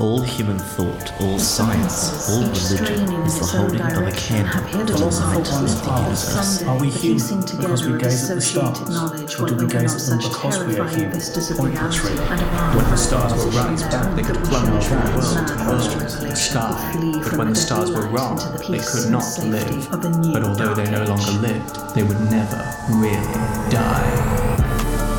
All human thought, all science, all religion is the holding of a candle to the light of the universe. Are we human because we gaze at the stars? Or do we gaze at them because we are human? Pointless, really. When the stars were right, They could plunge from the world to home, the sky, but when the stars were wrong, they could not live. But although they no longer lived, they would never really die.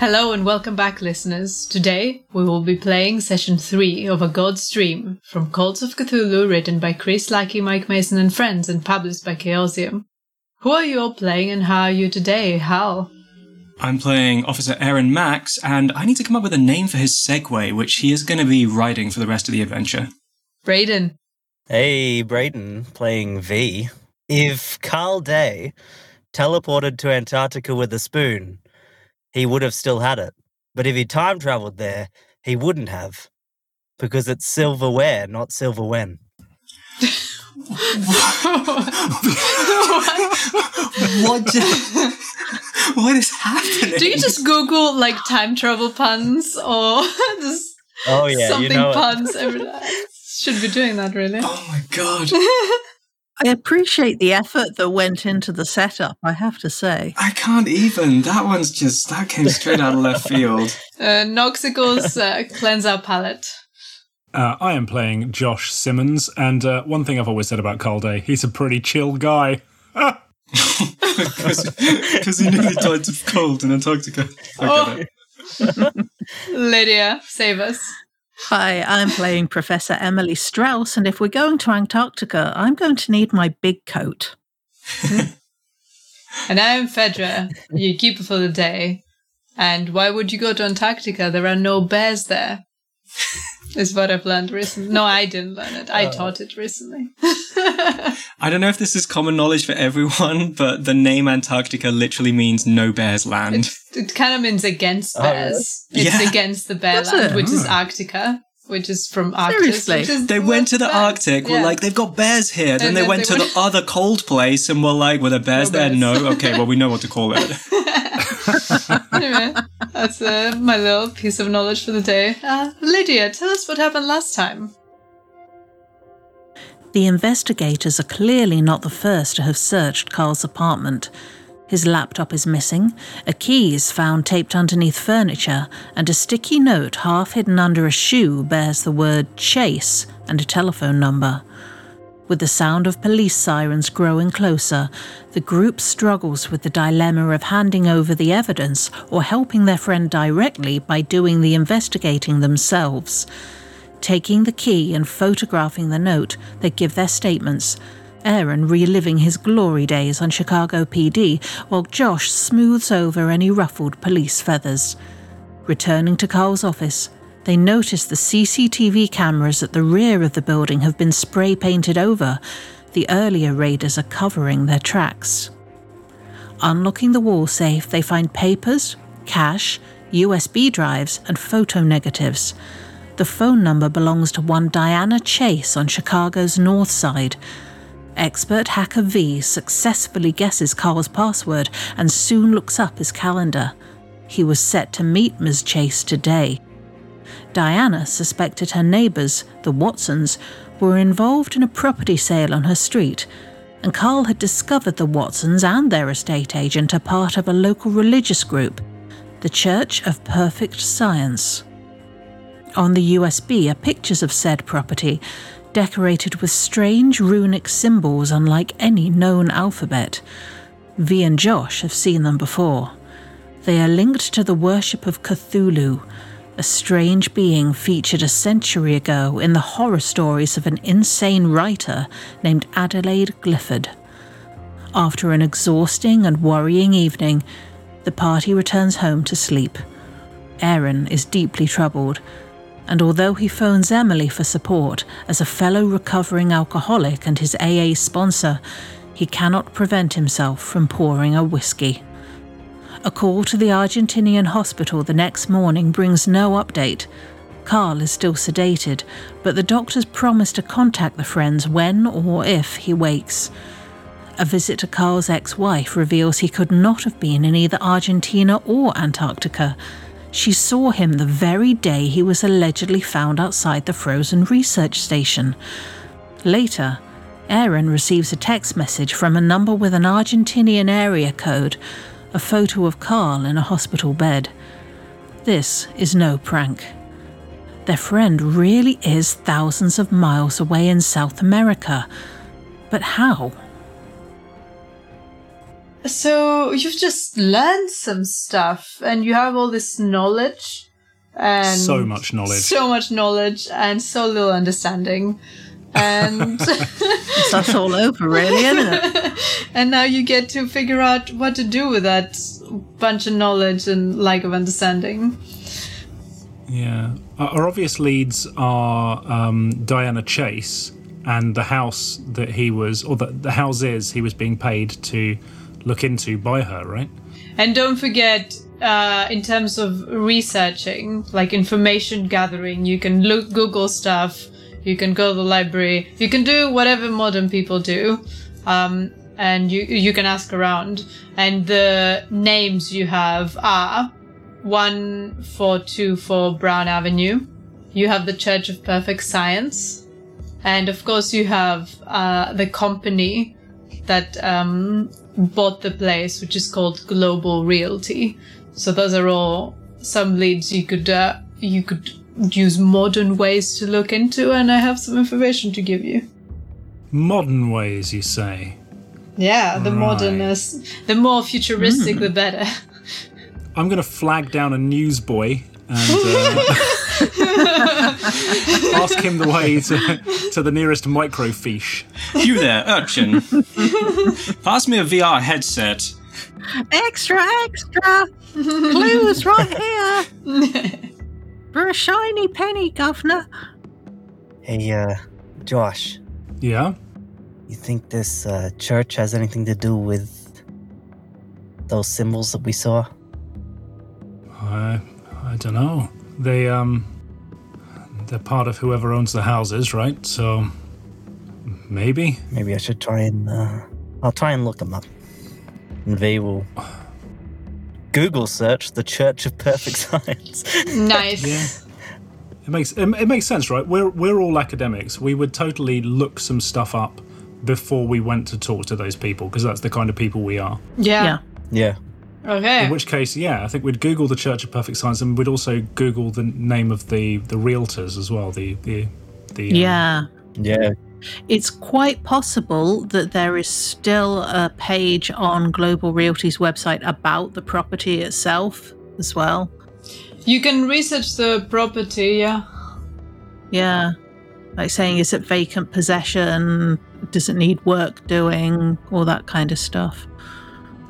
Hello and welcome back, listeners. Today we will be playing session 3 of A God's Dream from Cults of Cthulhu, written by Chris Lackey, Mike Mason, and friends, and published by Chaosium. Who are you all playing and how are you today? Hal? I'm playing Officer Aaron Macks, and I need to come up with a name for his Segway, which he is going to be riding for the rest of the adventure. Braydon? Hey, Braydon, playing Vee. If Carl Day teleported to Antarctica with a spoon, he would have still had it. But if he time traveled there, he wouldn't have. Because it's silverware, not silver when. What? just- what is happening? Do you just Google like time travel puns or just Oh, yeah, something you know it. puns every day? Should be doing that, really. Oh my god! I appreciate the effort that went into the setup, I have to say. I can't even. That one's just that came straight out of left field. Uh, Knoxicles uh, cleanse our palate. Uh, I am playing Josh Simmons, and uh, one thing I've always said about Carl Day, he's a pretty chill guy. Because he nearly died of cold in Antarctica. Oh. Lydia, save us. Hi, I'm playing Professor Emily Strauss, and if we're going to Antarctica, I'm going to need my big coat. And I am Phaedra, your keeper for the day. And why would you go to Antarctica? There are no bears there. Is what I've learned recently. No, I didn't learn it. I oh. taught it recently. I don't know if this is common knowledge for everyone, but the name Antarctica literally means no bears land. It kind of means against Oh, bears. really? It's Yeah. against the bear Does land, it? which is hmm. Arctica, which is from Arctic. Seriously? Is They went to the bears. Arctic, were like, they've got bears here. Then And they then went they to went- the other cold place and were like, were there bears No there? bears. No? Okay, well, we know what to call it. anyway, that's uh, my little piece of knowledge for the day. Uh, Lydia, tell us what happened last time. The investigators are clearly not the first to have searched Carl's apartment. His laptop is missing, a key is found taped underneath furniture, and a sticky note half hidden under a shoe bears the word chase and a telephone number. With the sound of police sirens growing closer, the group struggles with the dilemma of handing over the evidence or helping their friend directly by doing the investigating themselves. Taking the key and photographing the note, they give their statements. Aaron reliving his glory days on Chicago PD, while Josh smooths over any ruffled police feathers. Returning to Carl's office, they notice the CCTV cameras at the rear of the building have been spray painted over. The earlier raiders are covering their tracks. Unlocking the wall safe, they find papers, cash, USB drives, and photo negatives. The phone number belongs to one Diana Chase on Chicago's north side. Expert hacker Vee successfully guesses Carl's password and soon looks up his calendar. He was set to meet Ms. Chase today. Diana suspected her neighbours, the Watsons, were involved in a property sale on her street, and Carl had discovered the Watsons and their estate agent are part of a local religious group, the Church of Perfect Science. On the USB are pictures of said property, decorated with strange runic symbols unlike any known alphabet. Vee and Josh have seen them before. They are linked to the worship of Cthulhu, a strange being featured a century ago in the horror stories of an insane writer named Adelaide Glifford. After an exhausting and worrying evening, the party returns home to sleep. Aaron is deeply troubled, and although he phones Emily for support as a fellow recovering alcoholic and his AA sponsor, he cannot prevent himself from pouring a whiskey. A call to the Argentinian hospital the next morning brings no update. Carl is still sedated, but the doctors promise to contact the friends when or if he wakes. A visit to Carl's ex wife reveals he could not have been in either Argentina or Antarctica. She saw him the very day he was allegedly found outside the frozen research station. Later, Aaron receives a text message from a number with an Argentinian area code a photo of Carl in a hospital bed. This is no prank. Their friend really is thousands of miles away in South America. But how? So you've just learned some stuff and you have all this knowledge and So much knowledge. So much knowledge and so little understanding. And It's us all over, really, isn't it? and now you get to figure out what to do with that bunch of knowledge and lack of understanding. Yeah. Our our obvious leads are um, Diana Chase and the house that he was, or the, the houses he was being paid to look into by her, right? And don't forget, uh, in terms of researching, like information gathering, you can look Google stuff, you can go to the library, you can do whatever modern people do, um, and you you can ask around. And the names you have are one four two four Brown Avenue. You have the Church of Perfect Science, and of course you have uh, the company that um, bought the place, which is called Global Realty. So those are all some leads you could uh, you could use modern ways to look into, and I have some information to give you. Modern ways, you say. Yeah, the Right. modernist, the more futuristic, the better. I'm going to flag down a newsboy and uh, ask him the way to, to the nearest microfiche. You there, urchin. Pass me a VR headset. Extra, extra! Clues right here! For a shiny penny, Governor. Hey, uh, Josh, Yeah? you think this uh, church has anything to do with those symbols that we saw? I, I don't know. They, um, they're part of whoever owns the houses, right? So, maybe? Maybe I should try and, uh, I'll try and look them up. And they will Google search the Church of Perfect Science. nice. Yeah. It makes it, it makes sense, right? We're we're all academics. We would totally look some stuff up before we went to talk to those people because that's the kind of people we are. Yeah. yeah. yeah. Okay. In which case, yeah, I think we'd Google the Church of Perfect Science and we'd also Google the name of the the realtors as well. The the the um, Yeah. Yeah. It's quite possible that there is still a page on Global Realty's website about the property itself as well. You can research the property, yeah. Yeah. Like saying, is it vacant possession? Does it need work doing? All that kind of stuff.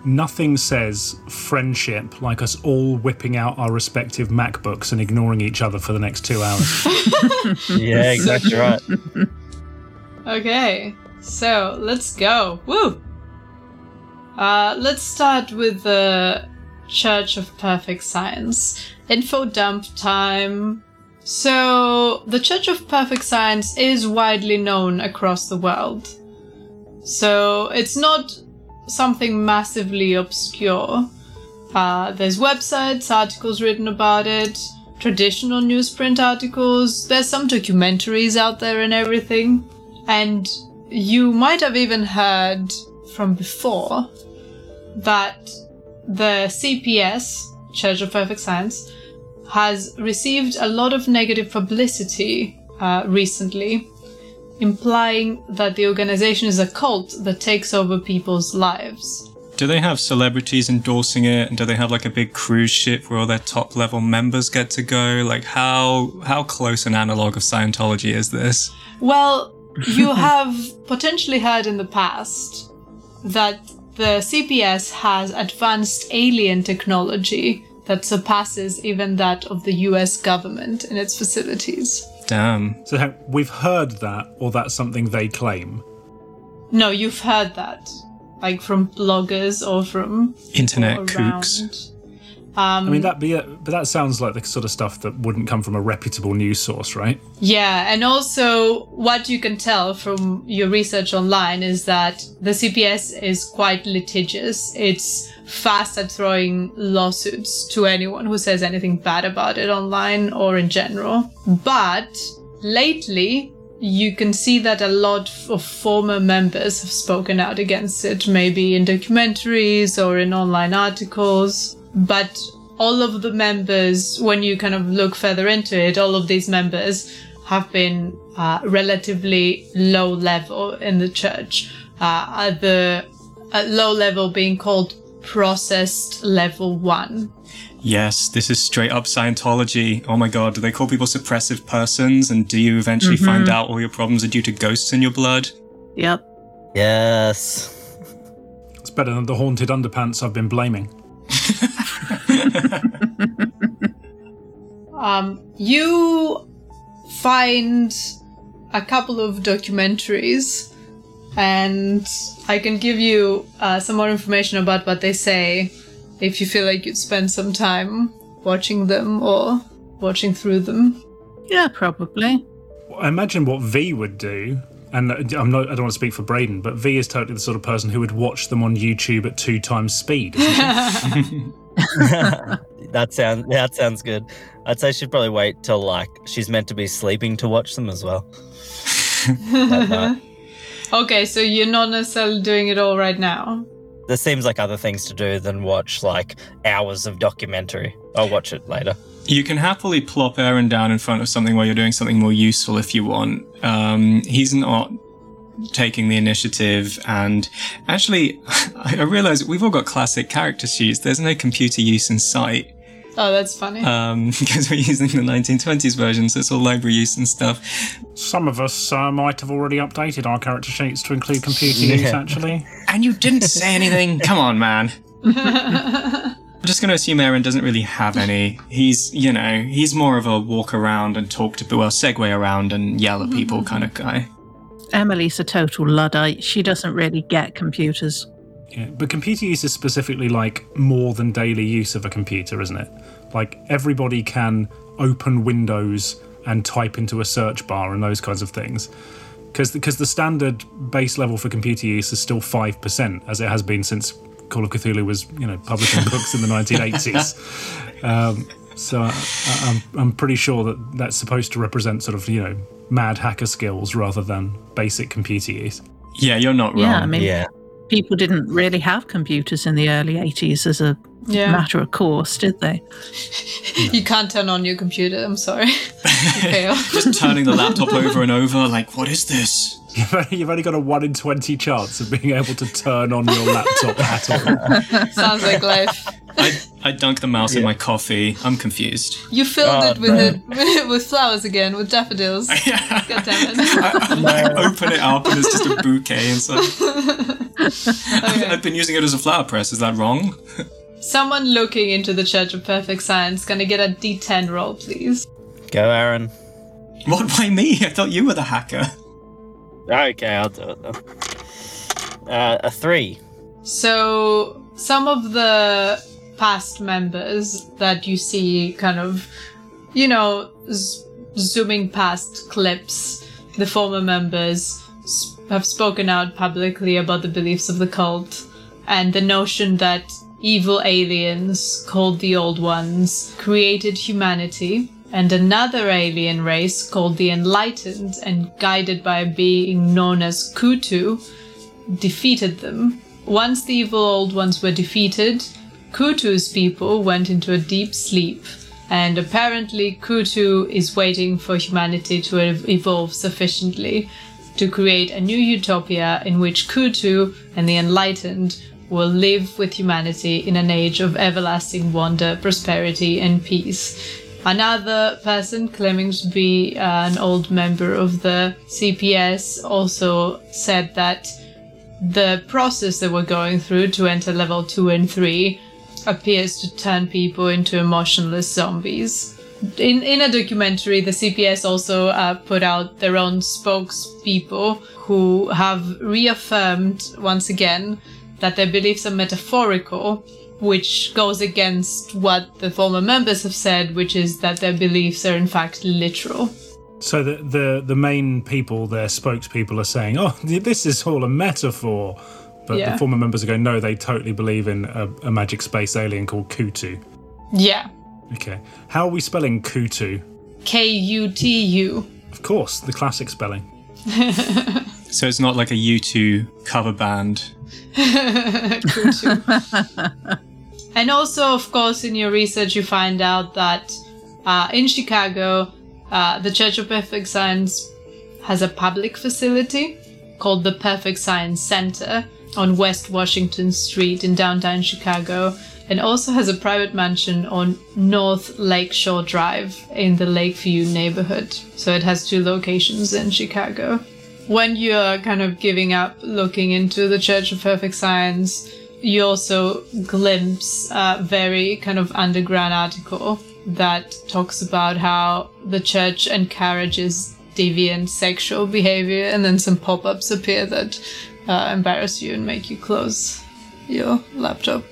Nothing says friendship like us all whipping out our respective MacBooks and ignoring each other for the next two hours. Yeah, exactly right. Okay, so let's go. Woo! Uh, let's start with the Church of Perfect Science. Info dump time. So, the Church of Perfect Science is widely known across the world. So, it's not something massively obscure. Uh, there's websites, articles written about it, traditional newsprint articles, there's some documentaries out there and everything. And you might have even heard from before that the CPS, Church of Perfect Science, has received a lot of negative publicity uh, recently, implying that the organization is a cult that takes over people's lives. Do they have celebrities endorsing it, and do they have like a big cruise ship where all their top level members get to go? Like how how close an analog of Scientology is this? Well, you have potentially heard in the past that the CPS has advanced alien technology that surpasses even that of the US government in its facilities. Damn. So we've heard that, or that's something they claim. No, you've heard that. Like from bloggers or from Internet or kooks. Um, I mean, that be, but that sounds like the sort of stuff that wouldn't come from a reputable news source, right? Yeah, and also what you can tell from your research online is that the CPS is quite litigious. It's fast at throwing lawsuits to anyone who says anything bad about it online or in general. But lately, you can see that a lot of former members have spoken out against it, maybe in documentaries or in online articles. But all of the members, when you kind of look further into it, all of these members have been uh, relatively low level in the church. Uh, at the at low level being called processed level one. Yes, this is straight up Scientology. Oh my god, do they call people suppressive persons? And do you eventually find out all your problems are due to ghosts in your blood? Yep. Yes. It's better than the haunted underpants I've been blaming. Um, you find a couple of documentaries, and I can give you uh, some more information about what they say if you feel like you'd spend some time watching them or watching through them. Yeah, probably. I imagine what Vee would do, and I'm not. I don't want to speak for Braydon, but Vee is totally the sort of person who would watch them on YouTube at two times speed. isn't she? that sounds that sounds good. I'd say she'd probably wait till like she's meant to be sleeping to watch them as well. Okay, so you're not necessarily doing it all right now. there seems like other things to do than watch like hours of documentary. I'll watch it later. You can happily plop Aaron down in front of something while you're doing something more useful if you want. Um, he's not taking the initiative, and actually, I realize we've all got classic character sheets. There's no computer use in sight Oh, that's funny. um, because we're using the 1920s version, so it's all library use and stuff. Some of us uh, might have already updated our character sheets to include computer use. Actually, And you didn't say anything. Come on, man. I'm just going to assume Aaron doesn't really have any. He's, you know, he's more of a walk around and talk to, well, segue around and yell at people kind of guy. Emily's a total Luddite. She doesn't really get computers. yeah. But computer use is specifically like more than daily use of a computer, isn't it? Like everybody can open Windows and type into a search bar and those kinds of things. Because because the standard base level for computer use is still five percent, as it has been since Call of Cthulhu was, you know, publishing books in the 1980s. Um, so I, I'm I'm pretty sure that that's supposed to represent sort of you know mad hacker skills rather than basic computer use. Yeah, you're not wrong. Yeah, I mean, Yeah. people didn't really have computers in the early 80s as a Yeah. matter of course, did they? you can't turn on your computer. I'm sorry. Just turning the laptop over and over, like, what is this? You've only, you've only got a one in twenty chance of being able to turn on your laptop at all. Sounds like life. I, I dunk the mouse in my coffee. I'm confused. You filled Oh, it with no. it with flowers again, with daffodils. God damn it. I open it up and it's just a bouquet inside. Okay. I've been using it as a flower press. Is that wrong? Someone looking into the Church of Perfect Science, can I get a D10 roll, please? Go, Aaron. What? Why me? I thought you were the hacker. Okay, I'll do it then. Uh, a three. So, some of the past members that you see kind of, you know, z- zooming past clips, the former members s- have spoken out publicly about the beliefs of the cult and the notion that evil aliens, called the Old Ones, created humanity. And another alien race called the Enlightened and guided by a being known as Kutu defeated them. Once the evil old ones were defeated, Kutu's people went into a deep sleep. And apparently, Kutu is waiting for humanity to evolve sufficiently to create a new utopia in which Kutu and the enlightened will live with humanity in an age of everlasting wonder, prosperity, and peace. Another person claiming to be an old member of the CPS also said that the process they we're going through to enter level 2 and 3 appears to turn people into emotionless zombies. In, in a documentary, the CPS also uh, put out their own spokespeople who have reaffirmed once again that their beliefs are metaphorical, which goes against what the former members have said, which is that their beliefs are in fact literal. So the the, the main people, their spokespeople, are saying, "Oh, this is all a metaphor," but Yeah. the former members are going, "No, they totally believe in a, a magic space alien called Kutu." Yeah. Okay, how are we spelling Kutu? K U T U. Of course, the classic spelling. So it's not like a U2 cover band. And also, of course, in your research, you find out that uh, in Chicago, uh, the Church of Perfect Science has a public facility called the Perfect Science Center on West Washington Street in downtown Chicago, and also has a private mansion on North Lakeshore Drive in the Lakeview neighborhood. So it has two locations in Chicago. When you're kind of giving up looking into the Church of Perfect Science, you also glimpse a very kind of underground article that talks about how the church encourages deviant sexual behavior, and then some pop ups appear that uh, embarrass you and make you close your laptop.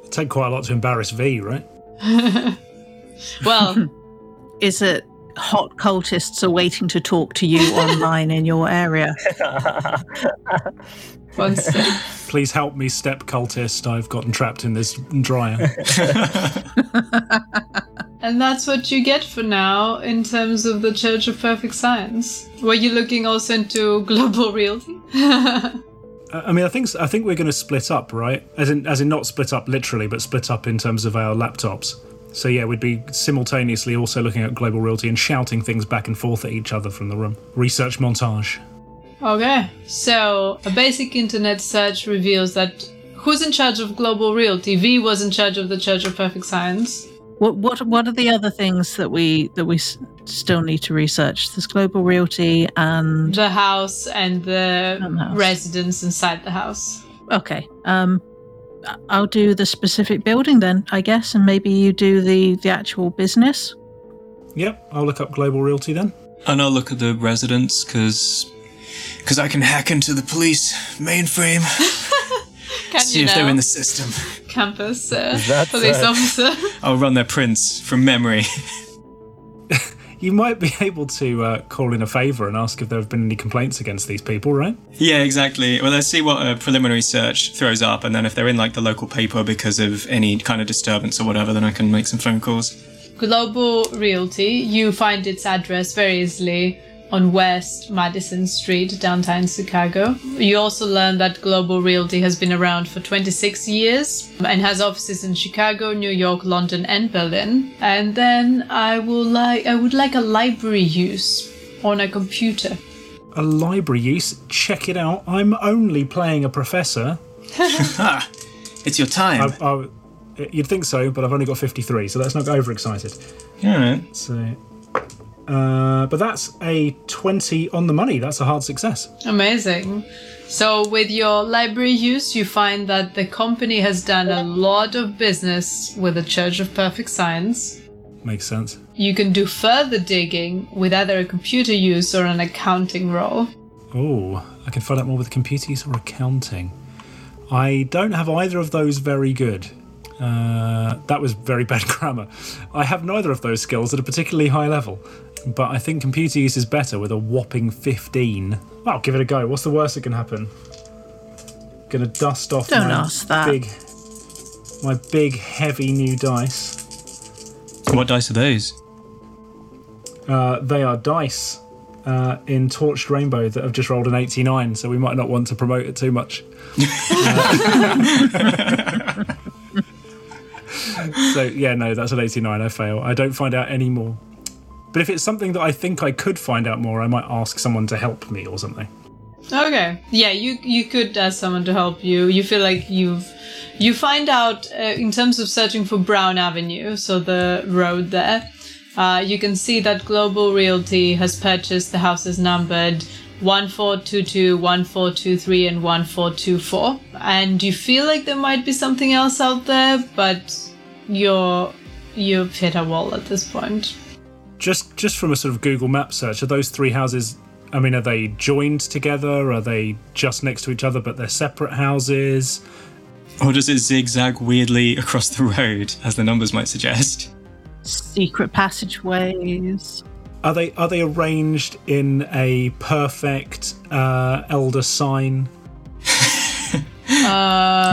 It'd take quite a lot to embarrass Vee, right? Well, Is it hot cultists are waiting to talk to you online in your area? Please help me, step cultist. I've gotten trapped in this dryer. And that's what you get for now in terms of the Church of Perfect Science. Were you looking also into global realty? I I mean, I think I think we're going to split up, right? As in, as in not split up literally, but split up in terms of our laptops. So yeah, we'd be simultaneously also looking at global realty and shouting things back and forth at each other from the room. Research montage. Okay, so a basic internet search reveals that who's in charge of global realty? Vee was in charge of the Church of Perfect Science. What what what are the other things that we that we s- still need to research? There's global realty and The house and the And house. residents inside the house. okay. Um, I- I'll do the specific building then, I guess, and maybe you do the the actual business. Yep, I'll look up global realty then. And I'll look at the residents because because I can hack into the police mainframe, Can see you if they're in the system. campus uh, police uh, officer? I'll run their prints from memory. You might be able to uh, call in a favour and ask if there have been any complaints against these people, right? yeah, exactly. Well, let's see what a preliminary search throws up, and then if they're in like the local paper because of any kind of disturbance or whatever, then I can make some phone calls. Global Realty, you find its address very easily on West Madison Street, downtown Chicago. You also learn that Global Realty has been around for 26 years and has offices in Chicago, New York, London, and Berlin. And then I will like I would like a library use on a computer. A library use. Check it out. I'm only playing a professor. It's your time. I, I, you'd think so, but I've only got 53, so let's not go overexcited. All right. So, uh, but that's a 20 on the money. That's a hard success. Amazing. So, with your library use, you find that the company has done a lot of business with the Church of Perfect Science. Makes sense. You can do further digging with either a computer use or an accounting role. Oh, I can find out more with computer use or accounting. I don't have either of those very good. Uh, that was very bad grammar. I have neither of those skills at a particularly high level, but I think computer use is better with a whopping 15. Well, give it a go. What's the worst that can happen? Gonna dust off Don't my ask that. big, my big heavy new dice. What dice are those? Uh, they are dice uh, in Torched Rainbow that have just rolled an 89, so we might not want to promote it too much. Uh, so, yeah, no, that's an 89. I fail. I don't find out any more. But if it's something that I think I could find out more, I might ask someone to help me or something. Okay. Yeah, you you could ask someone to help you. You feel like you've you find out uh, in terms of searching for Brown Avenue, so the road there. Uh, you can see that Global Realty has purchased the houses numbered 1422, 1423, and 1424. And you feel like there might be something else out there, but you're you've hit a wall at this point. Just just from a sort of Google map search, are those three houses I mean, are they joined together? Are they just next to each other but they're separate houses? Or does it zigzag weirdly across the road, as the numbers might suggest? Secret passageways. Are they are they arranged in a perfect uh, elder sign?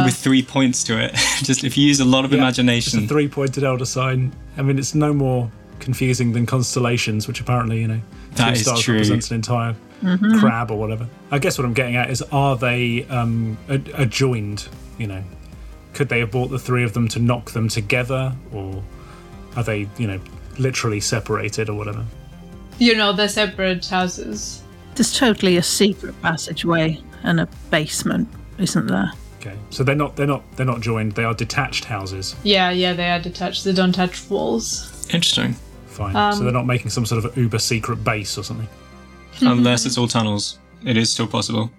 With three points to it. Just if you use a lot of It's imagination. a three pointed elder sign. I mean, it's no more confusing than constellations, which apparently, you know, That two is stars true. represents an entire crab or whatever. I guess what I'm getting at is are they um, adjoined? You know, could they have bought the three of them to knock them together, or are they, you know, literally separated or whatever? You know, they're separate houses. There's totally a secret passageway and a basement, isn't there? Okay, so they're not they're not they're not joined. They are detached houses. Yeah, yeah, they are detached. They don't touch walls. Interesting. Fine. Um, so they're not making some sort of uber secret base or something. Unless it's all tunnels. It is still possible.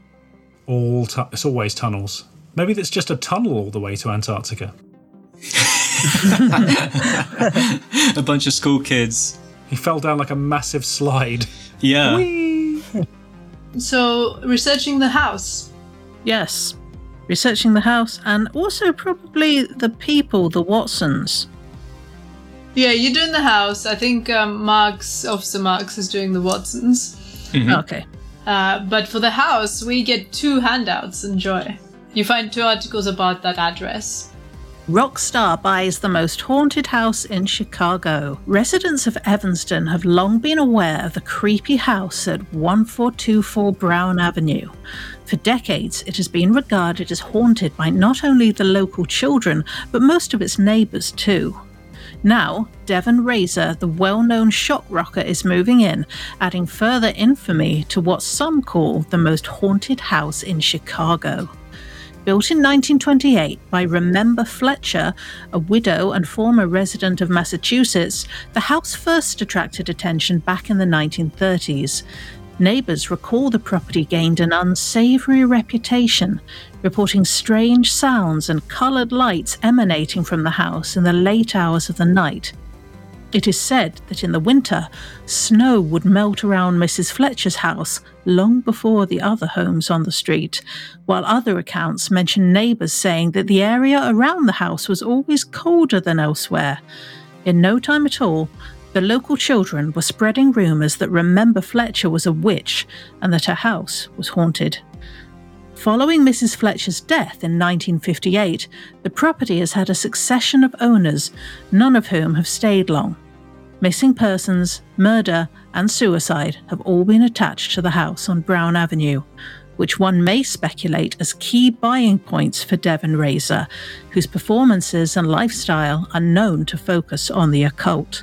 All tu- it's always tunnels. Maybe it's just a tunnel all the way to Antarctica. A bunch of school kids. He fell down like a massive slide. Yeah. So, researching the house. Yes. Researching the house and also probably the people, the Watsons. Yeah, you're doing the house. I think um, Macks, Officer Macks, is doing the Watsons. Okay. Uh, but for the house, we get two handouts. Enjoy. You find two articles about that address. Rockstar buys the most haunted house in Chicago. Residents of Evanston have long been aware of the creepy house at 1424 Brown Avenue. For decades, it has been regarded as haunted by not only the local children, but most of its neighbors too. Now, Devon Razor, the well known shock rocker, is moving in, adding further infamy to what some call the most haunted house in Chicago. Built in 1928 by Remember Fletcher, a widow and former resident of Massachusetts, the house first attracted attention back in the 1930s. Neighbors recall the property gained an unsavory reputation, reporting strange sounds and colored lights emanating from the house in the late hours of the night. It is said that in the winter, snow would melt around Mrs. Fletcher's house long before the other homes on the street, while other accounts mention neighbours saying that the area around the house was always colder than elsewhere. In no time at all, the local children were spreading rumours that Remember Fletcher was a witch and that her house was haunted. Following Mrs. Fletcher's death in 1958, the property has had a succession of owners, none of whom have stayed long. Missing persons, murder, and suicide have all been attached to the house on Brown Avenue, which one may speculate as key buying points for Devon Razor, whose performances and lifestyle are known to focus on the occult.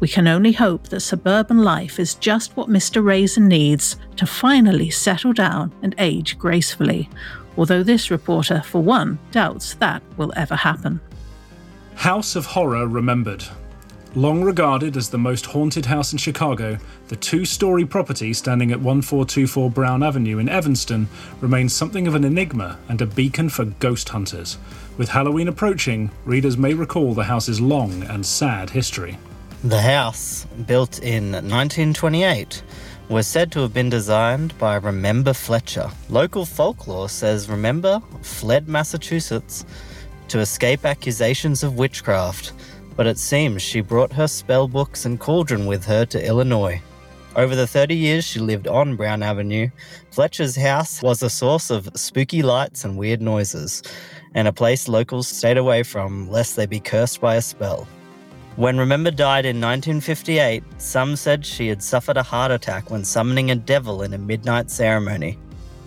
We can only hope that suburban life is just what Mr. Razor needs to finally settle down and age gracefully, although this reporter, for one, doubts that will ever happen. House of Horror Remembered. Long regarded as the most haunted house in Chicago, the two story property standing at 1424 Brown Avenue in Evanston remains something of an enigma and a beacon for ghost hunters. With Halloween approaching, readers may recall the house's long and sad history. The house, built in 1928, was said to have been designed by Remember Fletcher. Local folklore says Remember fled Massachusetts to escape accusations of witchcraft, but it seems she brought her spell books and cauldron with her to Illinois. Over the 30 years she lived on Brown Avenue, Fletcher's house was a source of spooky lights and weird noises, and a place locals stayed away from lest they be cursed by a spell. When Remember died in 1958, some said she had suffered a heart attack when summoning a devil in a midnight ceremony,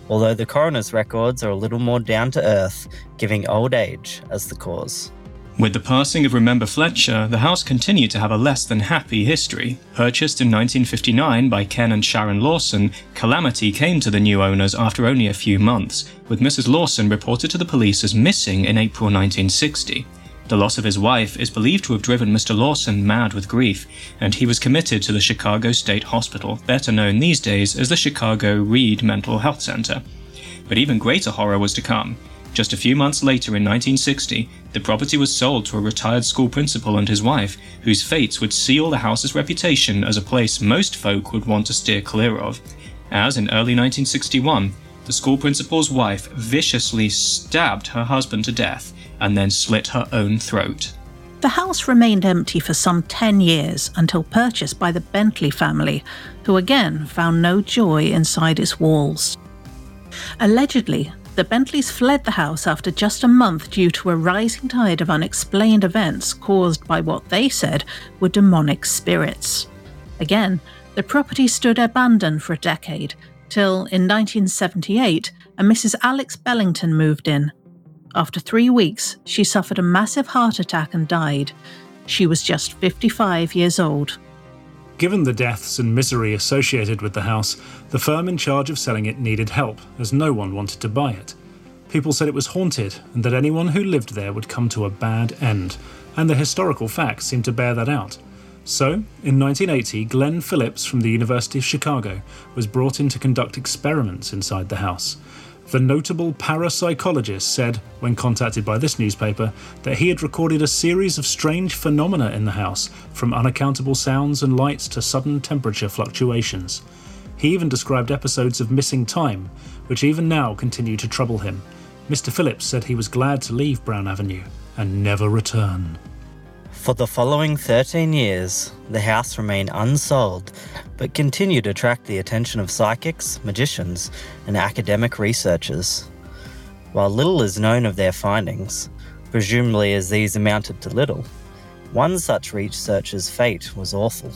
although the coroner's records are a little more down to earth, giving old age as the cause. With the passing of Remember Fletcher, the house continued to have a less than happy history. Purchased in 1959 by Ken and Sharon Lawson, calamity came to the new owners after only a few months, with Mrs. Lawson reported to the police as missing in April 1960. The loss of his wife is believed to have driven Mr. Lawson mad with grief, and he was committed to the Chicago State Hospital, better known these days as the Chicago Read Mental Health Center. But even greater horror was to come. Just a few months later in 1960, the property was sold to a retired school principal and his wife, whose fates would seal the house's reputation as a place most folk would want to steer clear of. As in early 1961, the school principal's wife viciously stabbed her husband to death and then slit her own throat. The house remained empty for some 10 years until purchased by the Bentley family, who again found no joy inside its walls. Allegedly, the Bentleys fled the house after just a month due to a rising tide of unexplained events caused by what they said were demonic spirits. Again, the property stood abandoned for a decade, till in 1978, a Mrs. Alex Bellington moved in. After three weeks, she suffered a massive heart attack and died. She was just 55 years old. Given the deaths and misery associated with the house, the firm in charge of selling it needed help, as no one wanted to buy it. People said it was haunted, and that anyone who lived there would come to a bad end, and the historical facts seemed to bear that out. So, in 1980, Glenn Phillips from the University of Chicago was brought in to conduct experiments inside the house. The notable parapsychologist said, when contacted by this newspaper, that he had recorded a series of strange phenomena in the house, from unaccountable sounds and lights to sudden temperature fluctuations. He even described episodes of missing time, which even now continue to trouble him. Mr. Phillips said he was glad to leave Brown Avenue and never return. For the following 13 years, the house remained unsold, but continued to attract the attention of psychics, magicians, and academic researchers. While little is known of their findings, presumably as these amounted to little, one such researcher's fate was awful.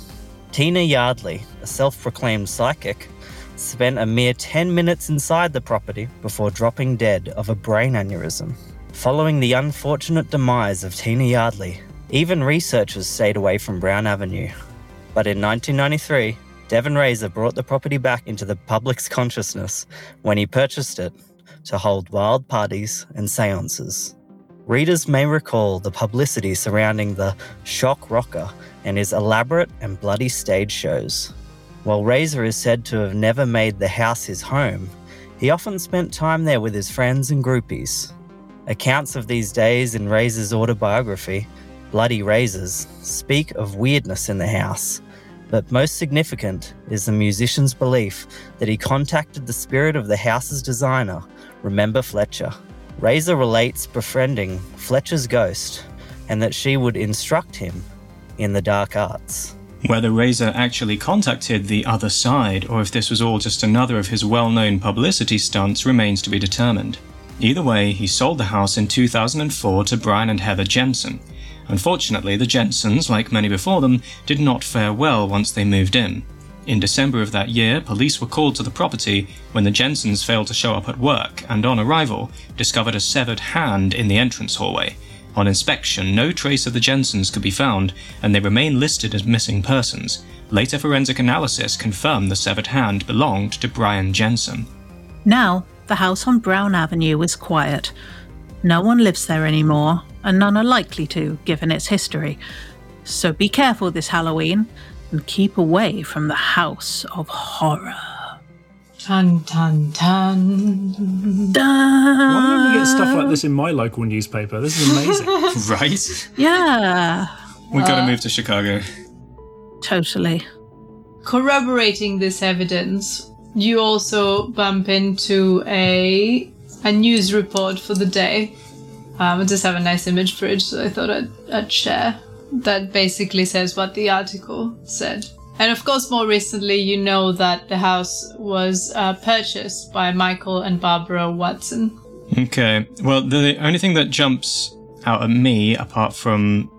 Tina Yardley, a self proclaimed psychic, spent a mere 10 minutes inside the property before dropping dead of a brain aneurysm. Following the unfortunate demise of Tina Yardley, even researchers stayed away from Brown Avenue. But in 1993, Devon Razor brought the property back into the public's consciousness when he purchased it to hold wild parties and seances. Readers may recall the publicity surrounding the shock rocker and his elaborate and bloody stage shows. While Razor is said to have never made the house his home, he often spent time there with his friends and groupies. Accounts of these days in Razor's autobiography Bloody Razors speak of weirdness in the house, but most significant is the musician's belief that he contacted the spirit of the house's designer, Remember Fletcher. Razor relates befriending Fletcher's ghost and that she would instruct him in the dark arts. Whether Razor actually contacted the other side or if this was all just another of his well known publicity stunts remains to be determined. Either way, he sold the house in 2004 to Brian and Heather Jensen, Unfortunately, the Jensens, like many before them, did not fare well once they moved in. In December of that year, police were called to the property when the Jensens failed to show up at work and, on arrival, discovered a severed hand in the entrance hallway. On inspection, no trace of the Jensens could be found, and they remain listed as missing persons. Later forensic analysis confirmed the severed hand belonged to Brian Jensen. Now, the house on Brown Avenue is quiet. No one lives there anymore, and none are likely to, given its history. So be careful this Halloween and keep away from the House of Horror. Tan tan tan. Why don't we get stuff like this in my local newspaper? This is amazing. right? Yeah, We've gotta uh, move to Chicago. totally. Corroborating this evidence, you also bump into a a news report for the day. Um, I just have a nice image for it, so I thought I'd, I'd share. That basically says what the article said. And of course, more recently, you know that the house was uh, purchased by Michael and Barbara Watson. Okay. Well, the only thing that jumps out at me, apart from,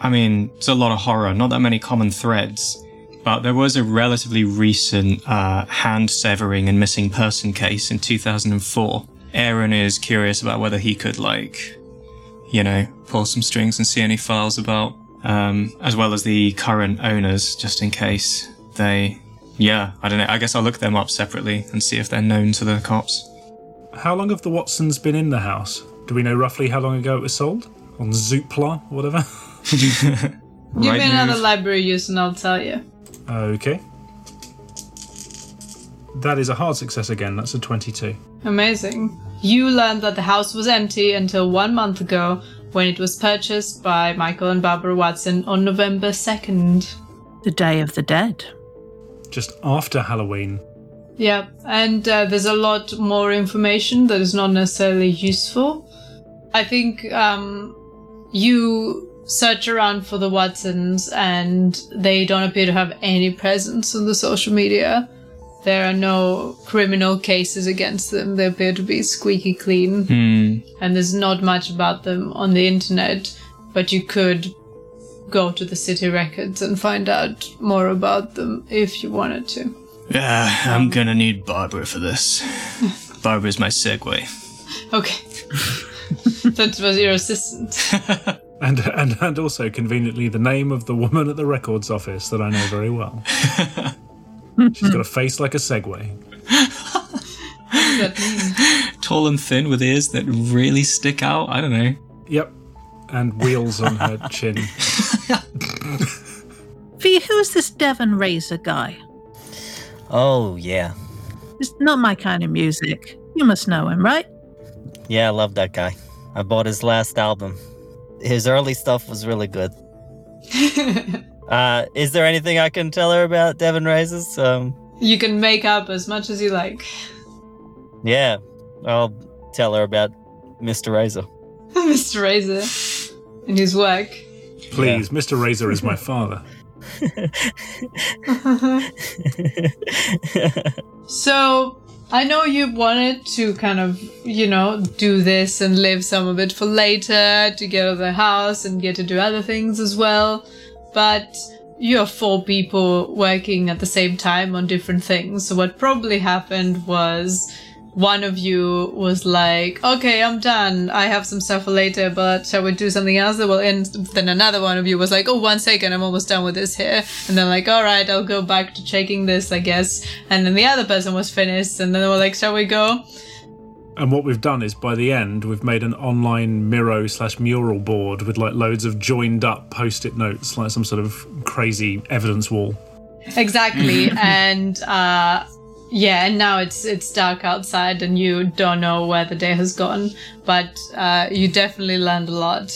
I mean, it's a lot of horror, not that many common threads, but there was a relatively recent uh, hand severing and missing person case in 2004. Aaron is curious about whether he could, like, you know, pull some strings and see any files about, um, as well as the current owners, just in case they. Yeah, I don't know. I guess I'll look them up separately and see if they're known to the cops. How long have the Watsons been in the house? Do we know roughly how long ago it was sold? On Zoopla, or whatever? Give me Right another move. library use and I'll tell you. Okay. That is a hard success again. That's a 22. Amazing. You learned that the house was empty until one month ago when it was purchased by Michael and Barbara Watson on November 2nd. The Day of the Dead. Just after Halloween. Yeah, and uh, there's a lot more information that is not necessarily useful. I think um, you search around for the Watsons and they don't appear to have any presence on the social media. There are no criminal cases against them. They appear to be squeaky clean. Hmm. and there's not much about them on the internet, but you could go to the city records and find out more about them if you wanted to. Yeah, I'm gonna need Barbara for this. Barbara's my segue. Okay. that was your assistant. And, and and also conveniently the name of the woman at the records office that I know very well. She's got a face like a Segway. Tall and thin with ears that really stick out. I don't know. Yep. And wheels on her chin. Vee, who's this Devon Razor guy? Oh, yeah. It's not my kind of music. You must know him, right? Yeah, I love that guy. I bought his last album. His early stuff was really good. Uh, is there anything I can tell her about Devon Razors? Um, you can make up as much as you like. yeah, I'll tell her about Mr. Razor. Mr. Razor and his work. Please, Mr. Razor is my father. So I know you wanted to kind of, you know, do this and leave some of it for later to get out of the house and get to do other things as well. But you have four people working at the same time on different things. So what probably happened was one of you was like, okay, I'm done. I have some stuff for later, but shall we do something else that will end? Then another one of you was like, oh, one second, I'm almost done with this here. And then like, all right, I'll go back to checking this, I guess. And then the other person was finished. And then they were like, shall we go? And what we've done is by the end, we've made an online Miro slash mural board with like loads of joined up post it notes, like some sort of crazy evidence wall. Exactly. and, uh, yeah, and now it's it's dark outside, and you don't know where the day has gone, but uh, you definitely learned a lot.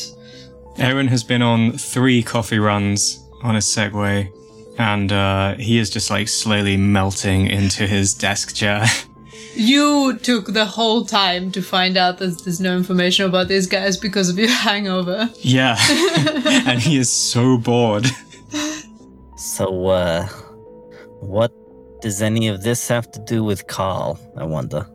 Aaron has been on three coffee runs on his Segway, and uh, he is just like slowly melting into his desk chair. You took the whole time to find out that there's no information about these guys because of your hangover. yeah, and he is so bored. So, uh, what does any of this have to do with Carl? I wonder.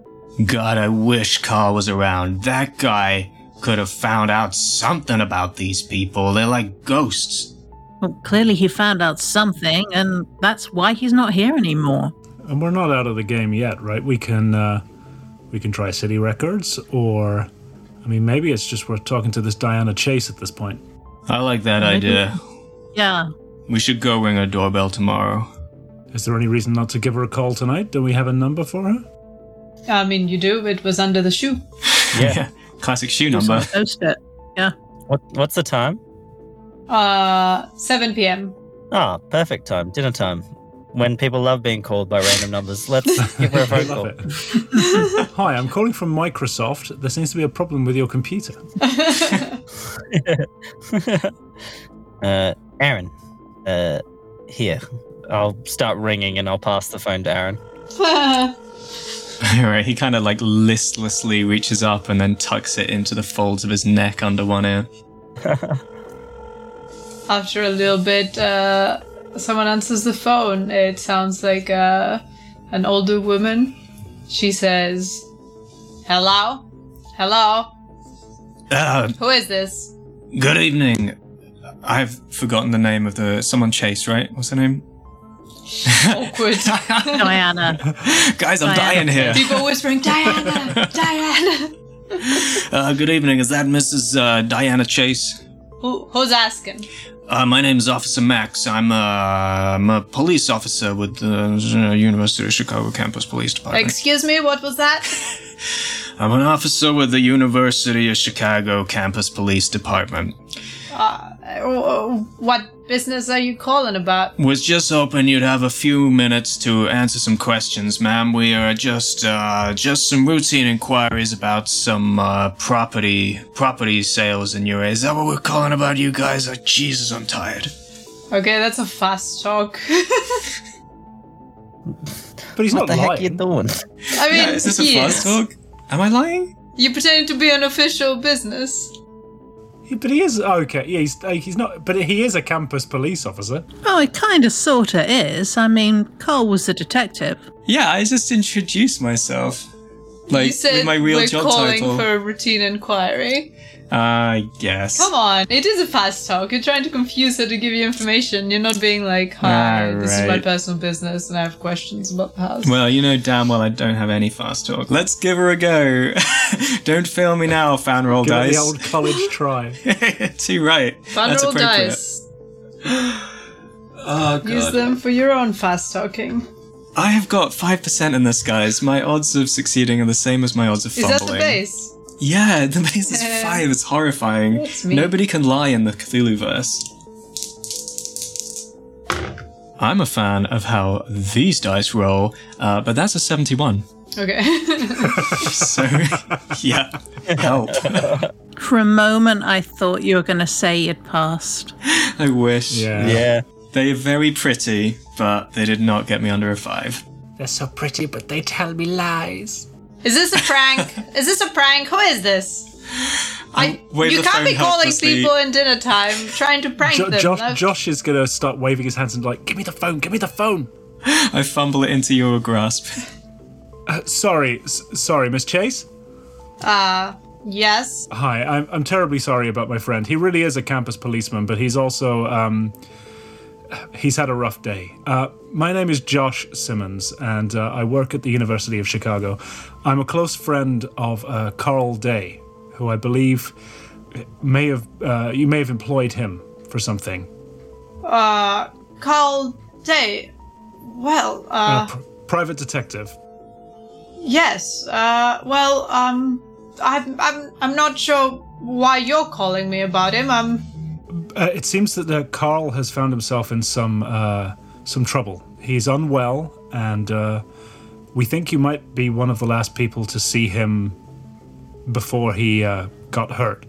God, I wish Carl was around. That guy could have found out something about these people. They're like ghosts. Well, clearly he found out something, and that's why he's not here anymore. And we're not out of the game yet, right? We can uh, we can try City Records, or I mean, maybe it's just worth talking to this Diana Chase at this point. I like that idea. Yeah. We should go ring her doorbell tomorrow. Is there any reason not to give her a call tonight? Do we have a number for her? I mean, you do. It was under the shoe. Yeah. Classic shoe number. Post it. Yeah. What What's the time? Uh, 7 p.m. Ah, perfect time. Dinner time. When people love being called by random numbers. Let's give her a I phone call. Hi, I'm calling from Microsoft. There seems to be a problem with your computer. uh, Aaron. Uh, here. I'll start ringing and I'll pass the phone to Aaron. Alright, he kind of like listlessly reaches up and then tucks it into the folds of his neck under one ear. After a little bit, uh, someone answers the phone. It sounds like uh, an older woman. She says, Hello? Hello? Uh, Who is this? good evening. I've forgotten the name of the someone Chase, right? What's her name? Awkward. Diana. Guys, I'm Diana dying here. People whispering, Diana! Diana! Uh, good evening. Is that Mrs. Uh, Diana Chase? Who, who's asking? Uh, my name is Officer Macks. I'm, uh, I'm a police officer with the uh, University of Chicago Campus Police Department. Excuse me, what was that? I'm an officer with the University of Chicago Campus Police Department. Uh, what business are you calling about? Was just hoping you'd have a few minutes to answer some questions, ma'am. We are just uh, just some routine inquiries about some uh, property property sales in your area. Is that what we're calling about, you guys? Oh, Jesus, I'm tired. Okay, that's a fast talk. But he's What not the heck lying. are you doing? I mean, Yeah, is this a he fast talk? Am I lying? You pretending to be an official business. But he is okay. Yeah, he's uh, he's not. But he is a campus police officer. Oh, it kind of sorta is. I mean, Carl was a detective. Yeah, I just introduced myself. Like you said with my real we're job calling title. for a routine inquiry. Ah, I guess. Come on, it is a fast talk. You're trying to confuse her to give you information. You're not being like, "Hi, ah, this is my personal business, and I have questions about the house." Well, you know damn well I don't have any fast talk. Let's give her a go. don't fail me now, FanRoll Give it dice. the old college try. Too right. Fun That's roll appropriate. dice. Oh Use them for your own fast talking. I have got five percent in this, guys. My odds of succeeding are the same as my odds of fumbling. Is fumbling. that the base? Yeah, the base is five. It's horrifying. That's me. Nobody can lie in the Cthulhu verse. I'm a fan of how these dice roll, uh, but that's a 71. Okay. So, yeah, help. For a moment, I thought you were going to say you'd passed. I wish. Yeah. Yeah. They are very pretty, but they did not get me under a five. They're so pretty, but they tell me lies. Is this a prank? is this a prank? Who is this? I, you can't be calling people in dinner time trying to prank Jo- them. Josh, I've- Josh is gonna start waving his hands and like, give me the phone, give me the phone. I fumble it into your grasp. Uh, sorry, s- sorry, Miss Chase. Uh, yes. Hi, I'm, I'm terribly sorry about my friend. He really is a campus policeman, but he's also um, he's had a rough day. Uh, my name is Josh Simmons, and uh, I work at the University of Chicago. I'm a close friend of uh, Carl Day, who I believe may have uh, you may have employed him for something. Uh, Carl Day. Well, Uh, uh, pr- private detective. yes. Uh, well, um, I'm, I'm, I'm not sure why you're calling me about him. I'm, Uh, it seems that uh, Carl has found himself in some uh, some trouble. He's unwell, and uh, we think you might be one of the last people to see him before he uh, got hurt.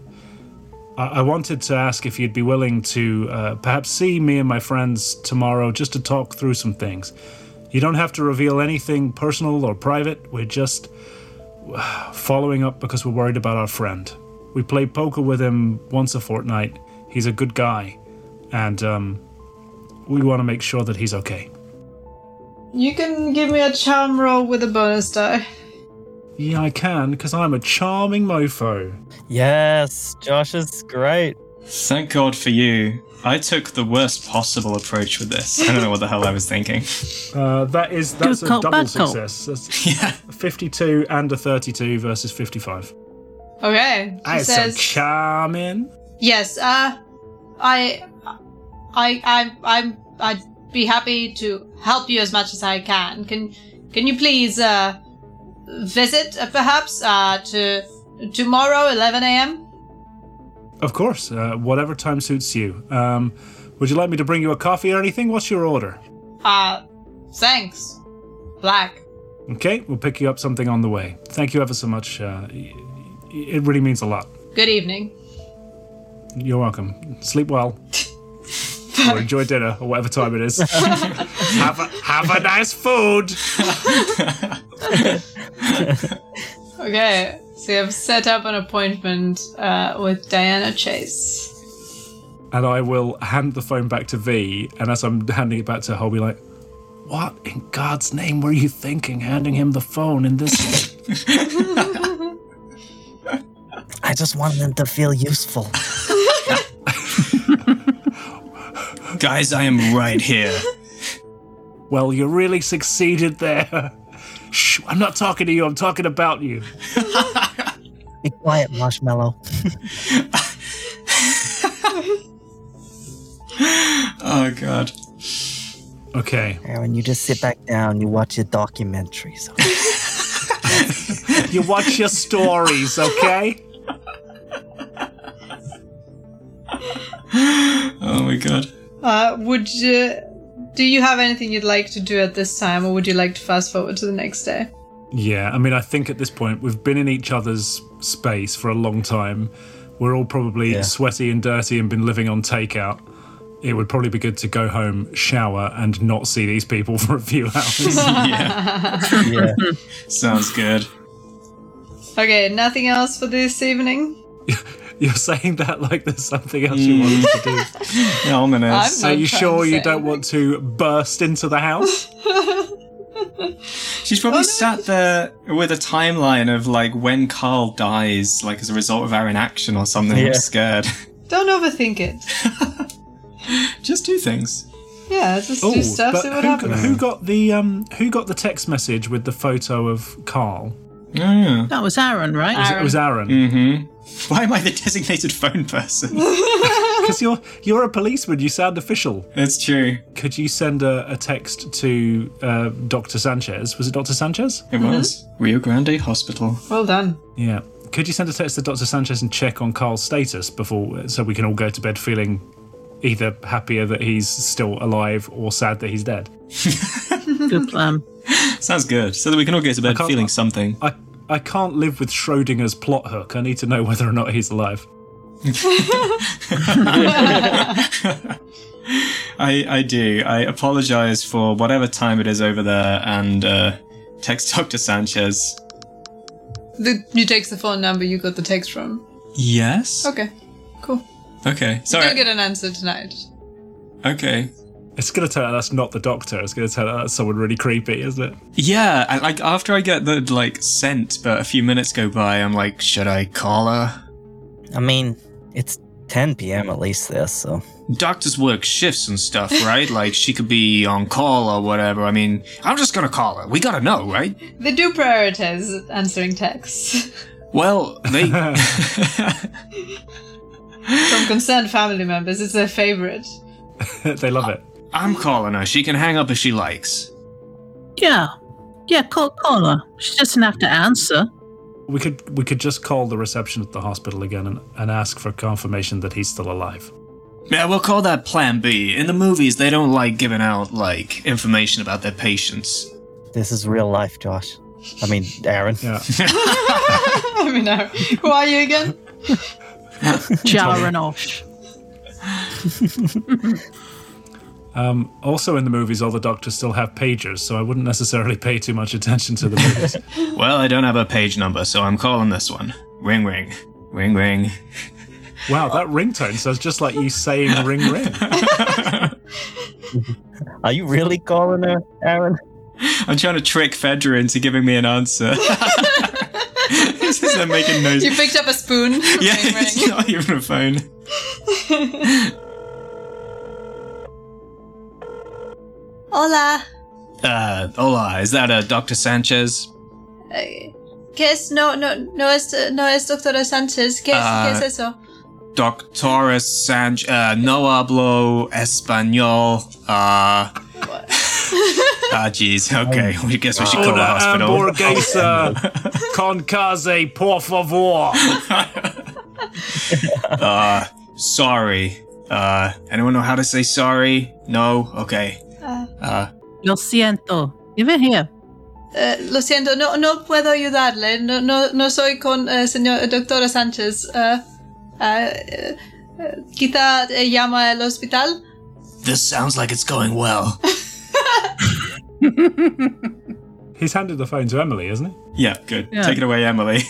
I-, I wanted to ask if you'd be willing to perhaps see me and my friends tomorrow just to talk through some things. You don't have to reveal anything personal or private. We're just following up because we're worried about our friend. We play poker with him once a fortnight. He's a good guy, and um, we want to make sure that he's okay. you can give me a charm roll with a bonus die. Yeah, I can, because I'm a charming mofo. Yes, Josh is great. Thank God for you. I took the worst possible approach with this. I don't know what the hell I was thinking. Uh, that is that's Good a cop, double bad success. That's Yeah. 52 and a 32 versus 55. Okay. She I so says, charming. Yes, uh, I, I, I, I'm, I'd be happy to help you as much as I can. Can, can you please, uh, visit, uh, perhaps, uh, to tomorrow, 11 a.m.? Of course, uh, whatever time suits you. Um, would you like me to bring you a coffee or anything? What's your order? Uh, thanks. Black. Okay, we'll pick you up something on the way. Thank you ever so much. Uh, it really means a lot. Good evening. You're welcome. Sleep well. or enjoy dinner, or whatever time it is. have, a, have a nice food. Okay, so you have set up an appointment, uh, with Diana Chase. And I will hand the phone back to Vee. And as I'm handing it back to her, I'll be like, What in God's name were you thinking handing him the phone in this? I just wanted him to feel useful. Guys, I am right here. well, you really succeeded there. Shh, I'm not talking to you, I'm talking about you. Be quiet, Marshmallow. oh god. Okay. Aaron, you just sit back down. You watch your documentaries. You watch your stories, okay? Oh my god. Uh, would you, do you have anything you'd like to do at this time, or would you like to fast forward to the next day? Yeah, I mean, I think at this point we've been in each other's space for a long time. We're all probably Yeah. sweaty and dirty and been living on takeout. It would probably be good to go home, shower, and not see these people for a few hours. yeah. yeah. Sounds good. Okay, nothing else for this evening. You're saying that like there's something else you want us to do. Ominous. I'm Are you sure you don't want to burst into the house? She's probably sat there with a timeline of like when Carl dies, like as a result of our inaction or something. Yeah. I'm scared. Don't overthink it. Just do things. Yeah, just Oh, do stuff, see what who, happens. who got the um who got the text message with the photo of Carl? Oh yeah. That was Aaron, right? Was it- It was Aaron. Mm-hmm. Why am I the designated phone person? Because you're you're a policeman. You sound official. That's true. Could you send a, a text to uh, Dr. Sanchez? Was it Dr. Sanchez? It was Rio Grande Hospital. Well done. Yeah. Could you send a text to Dr. Sanchez and check on Carl's status before, so we can all go to bed feeling either happier that he's still alive or sad that he's dead? Good plan. Sounds good. So that we can all go to bed can't- feeling something. I I can't live with Schrodinger's plot hook. I need to know whether or not he's alive. I I do. I apologize for whatever time it is over there, and uh, text Dr. Sanchez. The, you text the phone number you got the text from. Yes. Okay, cool. Okay. sorry. You'll Sorry. get an answer tonight. Okay. It's going to turn out that's not the doctor. It's going to turn out that's someone really creepy, isn't it? Yeah. I, like after I get the like sent, but a few minutes go by, I'm like, should I call her? I mean, it's 10 p.m. at least there, so. Doctors work shifts and stuff, right? like she could be on call or whatever. I mean, I'm just gonna call her. We gotta know, right? They do prioritize answering texts Well, they. from concerned family members. It's their favorite. they love it. I'm calling her. She can hang up if she likes. Yeah. Yeah, call, call her. She doesn't have to answer. We could we could just call the reception at the hospital again and, and ask for confirmation that he's still alive. Yeah, we'll call that Plan B. In the movies, they don't like giving out like information about their patients. This is real life, Josh. I mean, Aaron. Yeah. I mean, no. who are you again? Jaranosh. Um, also in the movies, all the doctors still have pagers, so I wouldn't necessarily pay too much attention to the movies. Well, I don't have a page number, so I'm calling this one. Ring, ring, ring, ring. wow, that ringtone sounds just like you saying ring ring. Are you really calling her, Aaron? I'm trying to trick Phaedra into giving me an answer. this is making noise. You picked up a spoon. Yeah, Ring, ring. it's not even a phone. Hola. Uh, hola, is that uh, Dr. Sanchez? ¿Qué es? No, no, no es, no es doctora Sánchez. ¿Qué es, Ah. ¿qué es eso? Doctora Sanchez, uh, no hablo español. Uh, ah, jeez. Okay, I guess we should go to the hospital. hamburguesa con case, por favor. Uh, sorry. Uh, anyone know how to say sorry? No? Okay. Uh, Lo siento. Give it here. Eh, lo siento, no, no puedo ayudarle. No, no, no soy con eh, señor doctora Sánchez. Eh, eh, eh, quizá eh, llama al hospital. this sounds like it's going well. He's handed the phone to Emily, isn't he? Yeah, good. Yeah. Take it away, Emily.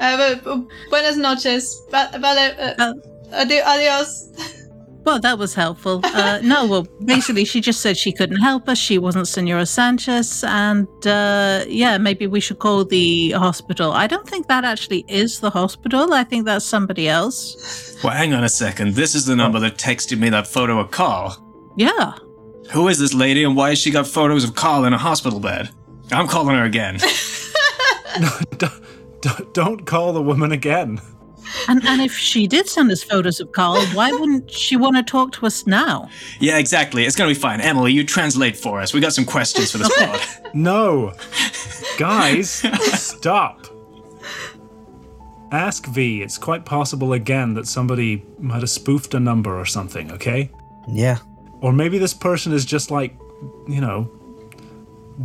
Eh, bu- buenas noches. Va- vale. eh, Uh, adi- adiós. Well, that was helpful. Uh, no, well, basically, she just said she couldn't help us. She wasn't Senora Sanchez. And uh, yeah, maybe we should call the hospital. I don't think that actually is the hospital. I think that's somebody else. Well, hang on a second. This is the number that texted me that photo of Carl. Yeah. Who is this lady and why has she got photos of Carl in a hospital bed? I'm calling her again. No, d- D- don't call the woman again. And, and if she did send us photos of Carl, why wouldn't she want to talk to us now? Yeah, exactly. It's gonna be fine. Emily, you translate for us. We got some questions for this pod. No. Guys, stop. Ask Vee. It's quite possible again that somebody might have spoofed a number or something, okay? Yeah. Or maybe this person is just like, you know,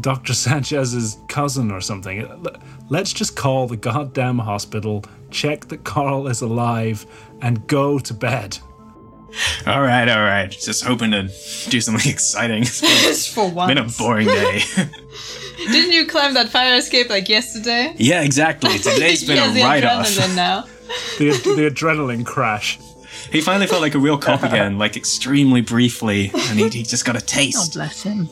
Dr. Sanchez's cousin or something. Let's just call the goddamn hospital, check that Carl is alive, and go to bed. all right, all right. Just hoping to do something exciting. Just for once. been a boring day. Didn't you climb that fire escape like yesterday? yeah, exactly. Today's been He has a the write off. adrenaline now. The, the adrenaline crash. He finally felt like a real cop again, like extremely briefly, and he, he just got a taste. God bless him.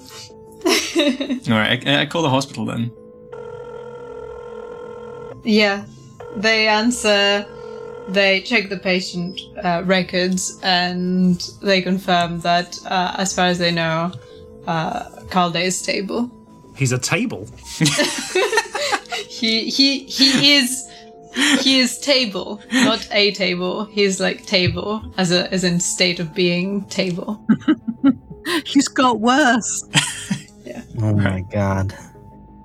All right, I, I call the hospital then. Yeah, they answer. They check the patient uh, records and they confirm that, uh, as far as they know, uh, Carl is stable. He's a table. He he he is he is table, not a table. He's like table, as a as in state of being table. He's got worse. yeah. Oh my god.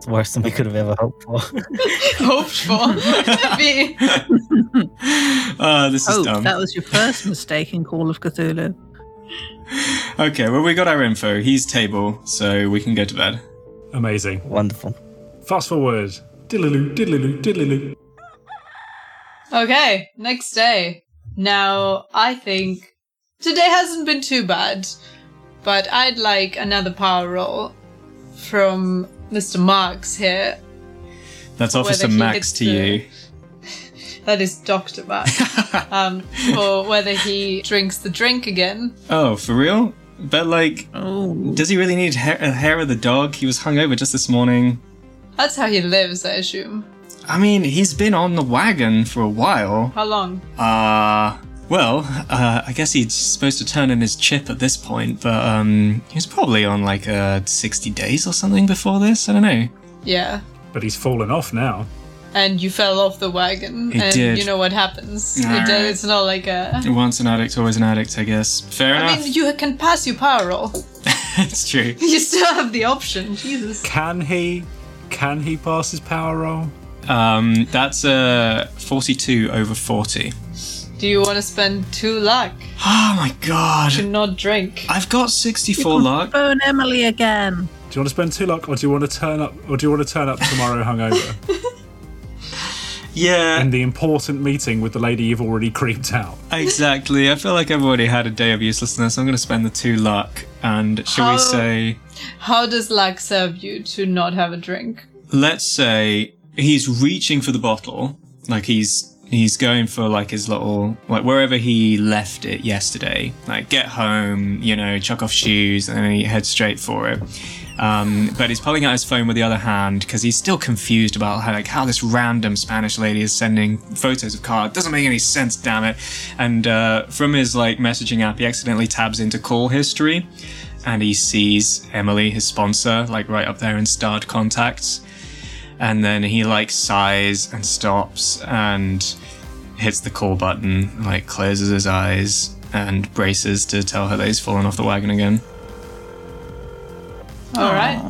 It's worse than we could have ever hoped for. Hoped for. Be- Uh, this is Oh, dumb. that was your first mistake in Call of Cthulhu. Okay, well, we got our info. He's table, so we can go to bed. Amazing. Wonderful. Fast forward. Diddly-loo, diddly-loo, diddly-loo. Okay, next day. Now, I think today hasn't been too bad, but I'd like another power roll from Mr. Marks here. That's Officer Macks to the- you. That is Dr. Marks. um, for whether he drinks the drink again. Oh, for real? But, like, Oh, does he really need hair, a hair of the dog? He was hungover just this morning. That's how he lives, I assume. I mean, he's been on the wagon for a while. How long? Uh, well, uh, I guess he's supposed to turn in his chip at this point, but, um, he was probably on, like, uh, 60 days or something before this. I don't know. Yeah. But he's fallen off now. And you fell off the wagon, He and did. you know what happens. It, Alright. it's not like a. Once an addict, always an addict, I guess. Fair I enough. I mean, you can pass your power roll. it's true. You still have the option. Jesus. Can he? Can he pass his power roll? Um, that's uh, 42 over 40. Do you want to spend two luck Oh my god. to not drink? I've got 64 luck. phone Emily again. Do you want to spend two luck, or do you want to turn up, or do you want to turn up tomorrow hungover Yeah, in the important meeting with the lady you've already creeped out? exactly. I feel like I've already had a day of uselessness. I'm going to spend the two luck. And shall How- we say, How does luck serve you to not have a drink? let's say he's reaching for the bottle, like he's he's going for like his little like wherever he left it yesterday. Like get home, you know, chuck off shoes, and he heads straight for it. Um, but he's pulling out his phone with the other hand because he's still confused about how like how this random Spanish lady is sending photos of Carl. It doesn't make any sense, damn it. And uh, from his like messaging app, he accidentally tabs into call history, and he sees Emily, his sponsor, like right up there in starred contacts. And then he like sighs and stops and hits the call button, like closes his eyes and braces to tell her that he's fallen off the wagon again. All right.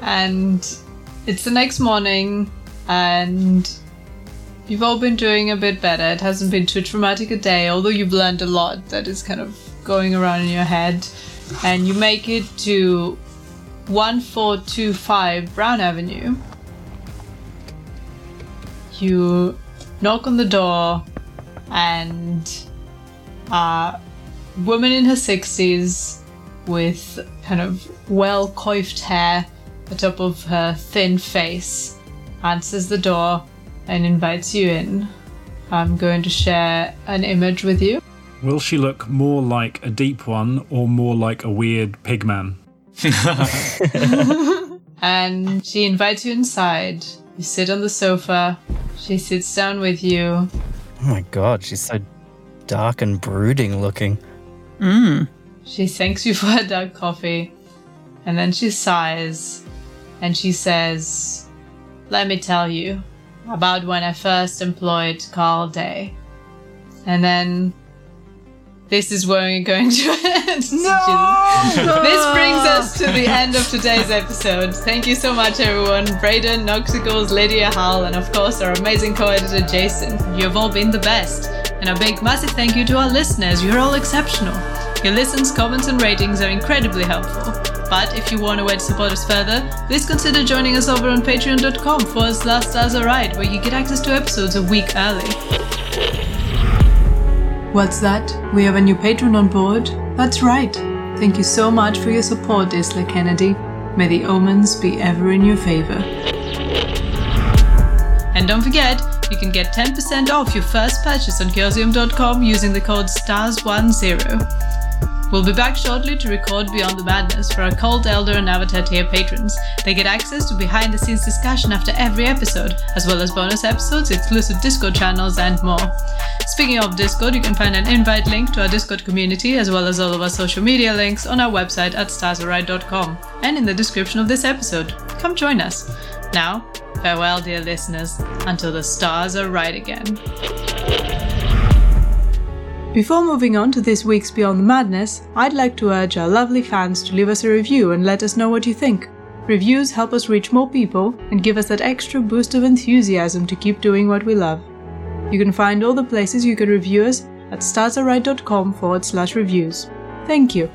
And it's the next morning, and you've all been doing a bit better. It hasn't been too traumatic a day, although you've learned a lot that is kind of going around in your head. And you make it to 1425 Brown Avenue. You knock on the door, and a woman in her 60s with kind of well coiffed hair atop of her thin face answers the door and invites you in. I'm going to share an image with you. Will she look more like a deep one or more like a weird pig man? And she invites you inside. You sit on the sofa. She sits down with you. Oh my god, she's so dark and brooding looking. Mm. She thanks you for her dark coffee. And then she sighs and she says, Let me tell you, about when I first employed Carl Day. And then this is where we're going to end. No! this brings us to the end of today's episode. Thank you so much, everyone. Braydon, Knoxicles, Lydia, Howl, and of course our amazing co-editor Jayson. You have all been the best. And a big massive thank you to our listeners. You're all exceptional. Your listens, comments, and ratings are incredibly helpful. But if you want a way to support us further, please consider joining us over on patreon.com for forward slash stars right, where you get access to episodes a week early. What's that? We have a new patron on board? That's right. Thank you so much for your support, Isla Kennedy. May the omens be ever in your favor. And don't forget, you can get 10% off your first purchase on Chaosium.com using the code STARS10. We'll be back shortly to record Beyond the Madness for our Cult Elder and Avatar tier patrons. They get access to behind the scenes discussion after every episode, as well as bonus episodes, exclusive Discord channels, and more. Speaking of Discord, you can find an invite link to our Discord community, as well as all of our social media links on our website at starsaright.com and in the description of this episode. Come join us. Now, farewell, dear listeners, until the stars are right again. Before moving on to this week's Beyond the Madness, I'd like to urge our lovely fans to leave us a review and let us know what you think. Reviews help us reach more people and give us that extra boost of enthusiasm to keep doing what we love. You can find all the places you can review us at starsaright.com forward slash reviews. Thank you.